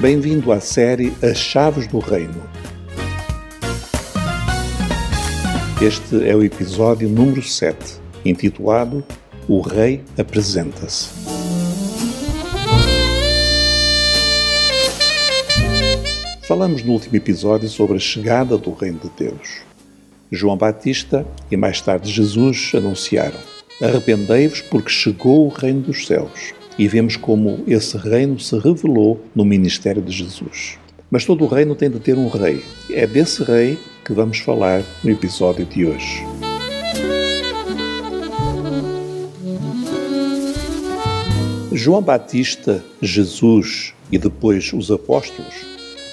Bem-vindo à série As Chaves do Reino. Este é o episódio número 7, intitulado O Rei Apresenta-se. Falamos no último episódio sobre a chegada do Reino de Deus. João Batista e mais tarde Jesus anunciaram: Arrependei-vos porque chegou o Reino dos Céus. E vemos como esse reino se revelou no ministério de Jesus. Mas todo reino tem de ter um rei. É desse rei que vamos falar no episódio de hoje. João Batista, Jesus e depois os apóstolos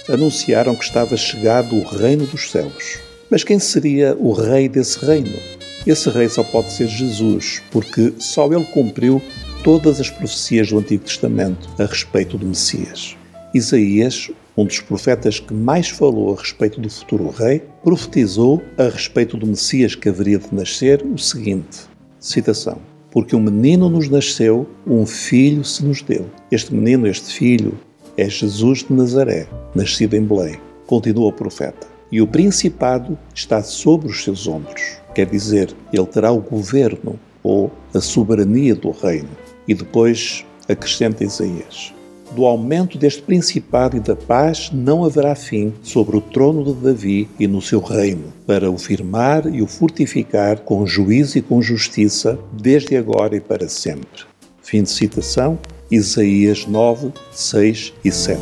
anunciaram que estava chegado o reino dos céus. Mas quem seria o rei desse reino? Esse rei só pode ser Jesus, porque só ele cumpriu todas as profecias do Antigo Testamento a respeito do Messias. Isaías, um dos profetas que mais falou a respeito do futuro rei, profetizou a respeito do Messias que haveria de nascer o seguinte: citação. Porque um menino nos nasceu, um filho se nos deu. Este menino, este filho, é Jesus de Nazaré, nascido em Belém. Continua o profeta. E o principado está sobre os seus ombros. Quer dizer, ele terá o governo ou a soberania do reino. E depois acrescenta Isaías: do aumento deste principado e da paz não haverá fim sobre o trono de Davi e no seu reino, para o firmar e o fortificar com juízo e com justiça, desde agora e para sempre. Fim de citação, Isaías 9, 6 e 7.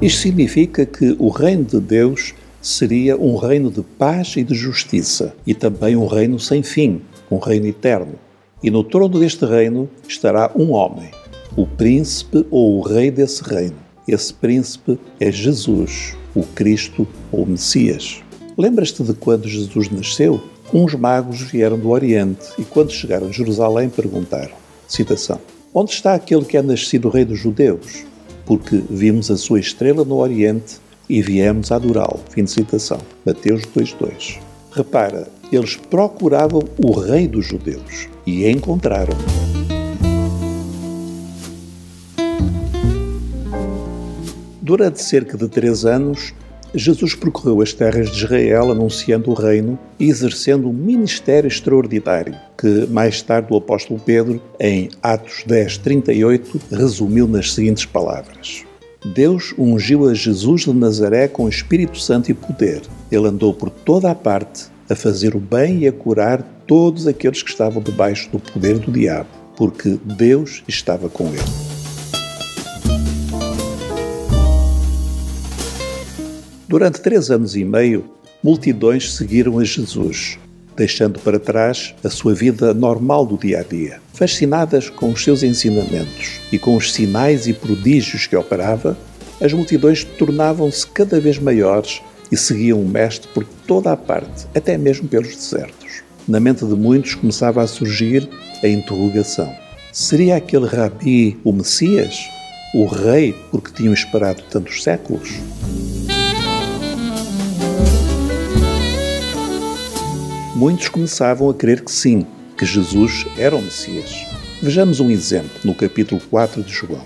Isto significa que o reino de Deus seria um reino de paz e de justiça, e também um reino sem fim, um reino eterno e no trono deste reino estará um homem, o príncipe ou o rei desse reino. Esse príncipe é Jesus, o Cristo ou o Messias. Lembras-te de quando Jesus nasceu? Uns magos vieram do Oriente e, quando chegaram a Jerusalém, perguntaram: citação, Onde está aquele que é nascido rei dos judeus? Porque vimos a sua estrela no Oriente e viemos adorá-lo. Fim de citação. Mateus 2.2. Repara, eles procuravam o rei dos judeus e encontraram. Durante cerca de três anos, Jesus percorreu as terras de Israel anunciando o reino e exercendo um ministério extraordinário, que mais tarde o apóstolo Pedro, em Atos 10, 38, resumiu nas seguintes palavras. Deus ungiu a Jesus de Nazaré com Espírito Santo e poder. Ele andou por toda a parte a fazer o bem e a curar todos aqueles que estavam debaixo do poder do diabo, porque Deus estava com ele. Durante três anos e meio, multidões seguiram a Jesus, deixando para trás a sua vida normal do dia a dia. Fascinadas com os seus ensinamentos e com os sinais e prodígios que operava, as multidões tornavam-se cada vez maiores e seguiam o Mestre por toda a parte, até mesmo pelos desertos. Na mente de muitos começava a surgir a interrogação: seria aquele Rabi o Messias? O rei por que tinham esperado tantos séculos? Muitos começavam a crer que sim, que Jesus era o Messias. Vejamos um exemplo no capítulo 4 de João.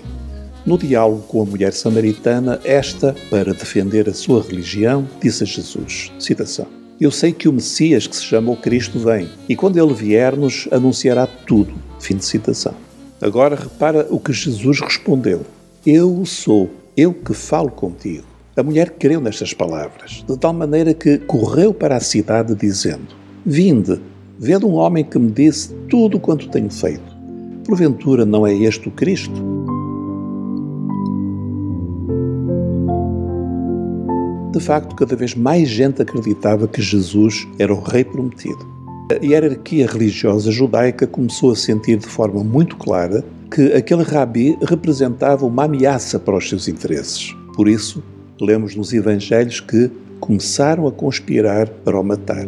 No diálogo com a mulher samaritana, esta, para defender a sua religião, disse a Jesus, citação, Eu sei que o Messias, que se chama o Cristo, vem, e quando ele vier, nos anunciará tudo. Fim de citação. Agora repara o que Jesus respondeu. Eu sou, eu que falo contigo. A mulher creu nestas palavras, de tal maneira que correu para a cidade dizendo, Vinde, vede um homem que me disse tudo quanto tenho feito. Porventura não é este o Cristo? De facto, cada vez mais gente acreditava que Jesus era o Rei prometido. A hierarquia religiosa judaica começou a sentir de forma muito clara que aquele rabi representava uma ameaça para os seus interesses. Por isso, lemos nos Evangelhos que começaram a conspirar para o matar.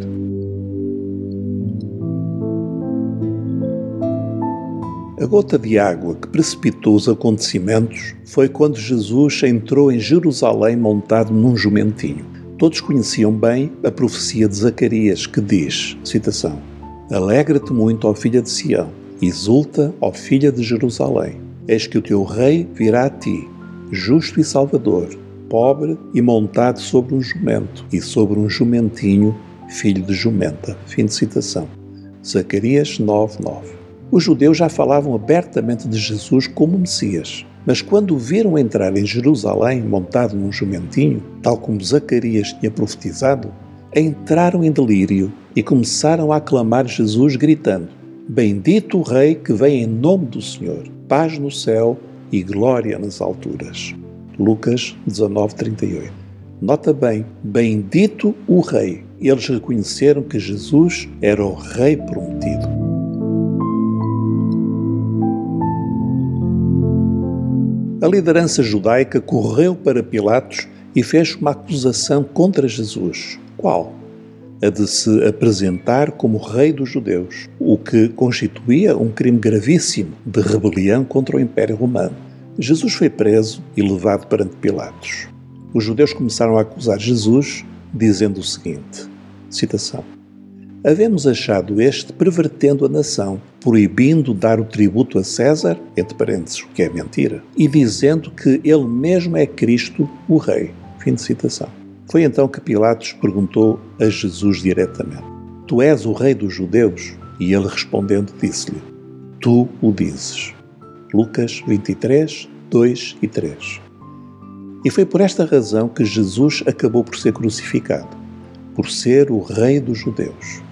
A gota de água que precipitou os acontecimentos foi quando Jesus entrou em Jerusalém montado num jumentinho. Todos conheciam bem a profecia de Zacarias que diz, citação, Alegra-te muito, ó filha de Sião, Exulta, ó filha de Jerusalém, eis que o teu rei virá a ti, justo e salvador, pobre e montado sobre um jumento, e sobre um jumentinho, filho de jumenta. Fim de citação. Zacarias 9:9. Os judeus já falavam abertamente de Jesus como Messias, mas quando o viram entrar em Jerusalém montado num jumentinho, tal como Zacarias tinha profetizado, entraram em delírio e começaram a aclamar Jesus, gritando: Bendito o Rei que vem em nome do Senhor, paz no céu e glória nas alturas. Lucas 19:38. Nota bem, bendito o Rei. Eles reconheceram que Jesus era o Rei prometido. A liderança judaica correu para Pilatos e fez uma acusação contra Jesus. Qual? A de se apresentar como rei dos judeus, o que constituía um crime gravíssimo de rebelião contra o Império Romano. Jesus foi preso e levado perante Pilatos. Os judeus começaram a acusar Jesus, dizendo o seguinte: citação havemos achado este pervertendo a nação, proibindo dar o tributo a César, entre parênteses, o que é mentira, e dizendo que ele mesmo é Cristo, o Rei. Fim de citação. Foi então que Pilatos perguntou a Jesus diretamente: Tu és o Rei dos Judeus? E ele respondendo disse-lhe: Tu o dizes. Lucas 23, 2 e 3. E foi por esta razão que Jesus acabou por ser crucificado, por ser o Rei dos Judeus.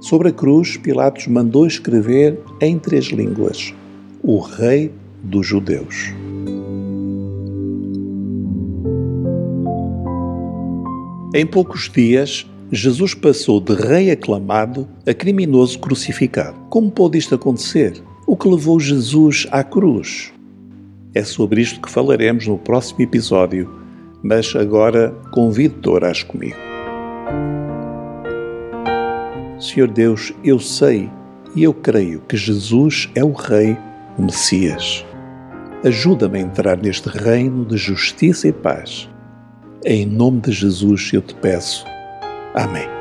Sobre a cruz, Pilatos mandou escrever em três línguas: O Rei dos Judeus. Em poucos dias, Jesus passou de rei aclamado a criminoso crucificado. Como pôde isto acontecer? O que levou Jesus à cruz? É sobre isto que falaremos no próximo episódio, mas agora convido Torás comigo. Senhor Deus, eu sei e eu creio que Jesus é o Rei, o Messias. Ajuda-me a entrar neste reino de justiça e paz. Em nome de Jesus eu te peço. Amém.